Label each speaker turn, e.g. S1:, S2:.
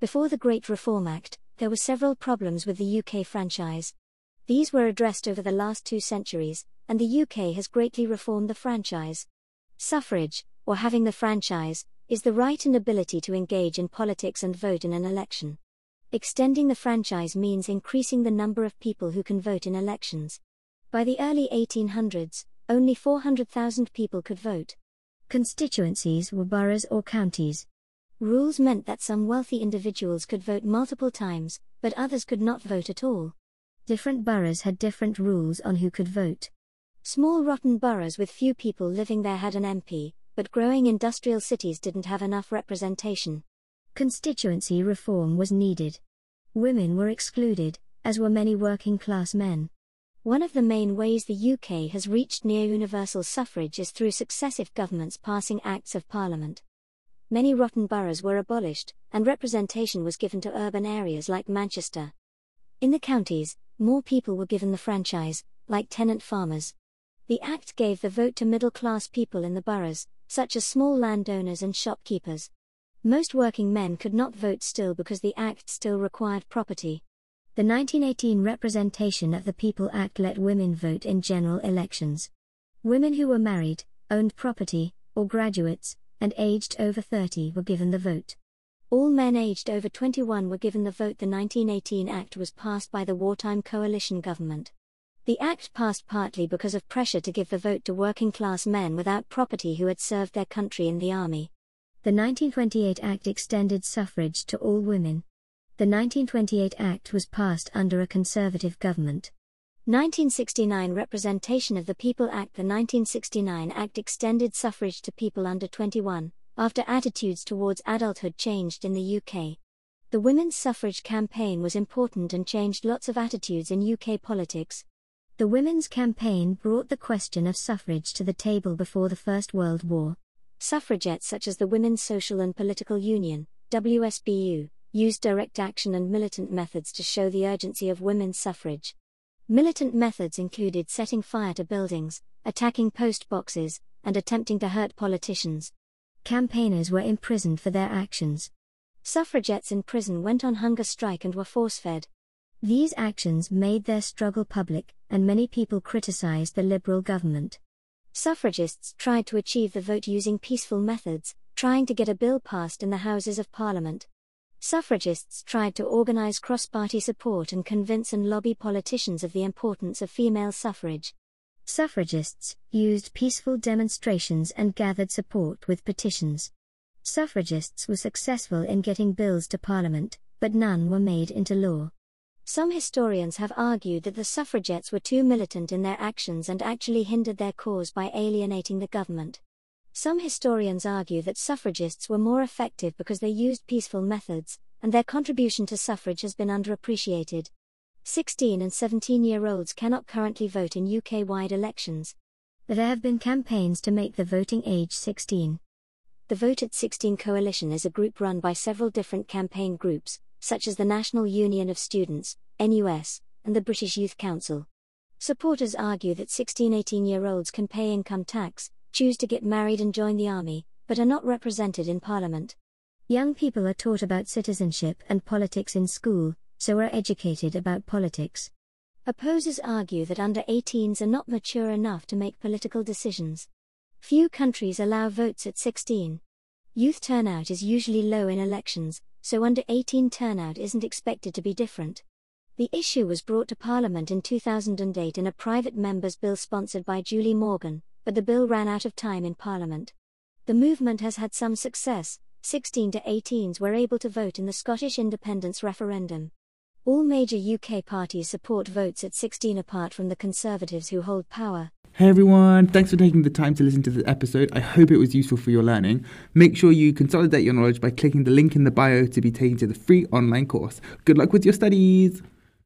S1: Before the Great Reform Act, there were several problems with the UK franchise. These were addressed over the last two centuries, and the UK has greatly reformed the franchise. Suffrage, or having the franchise, is the right and ability to engage in politics and vote in an election. Extending the franchise means increasing the number of people who can vote in elections. By the early 1800s, only 400,000 people could vote. Constituencies were boroughs or counties. Rules meant that some wealthy individuals could vote multiple times, but others could not vote at all. Different boroughs had different rules on who could vote. Small rotten boroughs with few people living there had an MP, but growing industrial cities didn't have enough representation. Constituency reform was needed. Women were excluded, as were many working class men. One of the main ways the UK has reached near universal suffrage is through successive governments passing Acts of Parliament. Many rotten boroughs were abolished, and representation was given to urban areas like Manchester. In the counties, more people were given the franchise, like tenant farmers. The Act gave the vote to middle class people in the boroughs, such as small landowners and shopkeepers. Most working men could not vote still because the Act still required property. The 1918 Representation of the People Act let women vote in general elections. Women who were married, owned property, or graduates, and aged over 30 were given the vote. All men aged over 21 were given the vote. The 1918 Act was passed by the wartime coalition government. The Act passed partly because of pressure to give the vote to working class men without property who had served their country in the army. The 1928 Act extended suffrage to all women. The 1928 Act was passed under a Conservative government. 1969 Representation of the People Act The 1969 Act extended suffrage to people under 21, after attitudes towards adulthood changed in the UK. The women's suffrage campaign was important and changed lots of attitudes in UK politics. The women's campaign brought the question of suffrage to the table before the First World War. Suffragettes such as the Women's Social and Political Union, WSPU, used direct action and militant methods to show the urgency of women's suffrage. Militant methods included setting fire to buildings, attacking post boxes, and attempting to hurt politicians. Campaigners were imprisoned for their actions. Suffragettes in prison went on hunger strike and were force fed. These actions made their struggle public, and many people criticized the Liberal government. Suffragists tried to achieve the vote using peaceful methods, trying to get a bill passed in the Houses of Parliament. Suffragists tried to organize cross party support and convince and lobby politicians of the importance of female suffrage. Suffragists used peaceful demonstrations and gathered support with petitions. Suffragists were successful in getting bills to Parliament, but none were made into law. Some historians have argued that the suffragettes were too militant in their actions and actually hindered their cause by alienating the government. Some historians argue that suffragists were more effective because they used peaceful methods, and their contribution to suffrage has been underappreciated. 16 and 17 year olds cannot currently vote in UK wide elections. But there have been campaigns to make the voting age 16. The Vote at 16 Coalition is a group run by several different campaign groups, such as the National Union of Students, NUS, and the British Youth Council. Supporters argue that 16 18 year olds can pay income tax, choose to get married and join the army, but are not represented in parliament. Young people are taught about citizenship and politics in school, so are educated about politics. Opposers argue that under 18s are not mature enough to make political decisions. Few countries allow votes at 16. Youth turnout is usually low in elections, so under 18 turnout isn't expected to be different. The issue was brought to Parliament in 2008 in a private member's bill sponsored by Julie Morgan, but the bill ran out of time in Parliament. The movement has had some success, 16 to 18s were able to vote in the Scottish independence referendum. All major UK parties support votes at 16 apart from the Conservatives who hold power.
S2: Hey everyone, thanks for taking the time to listen to this episode. I hope it was useful for your learning. Make sure you consolidate your knowledge by clicking the link in the bio to be taken to the free online course. Good luck with your studies!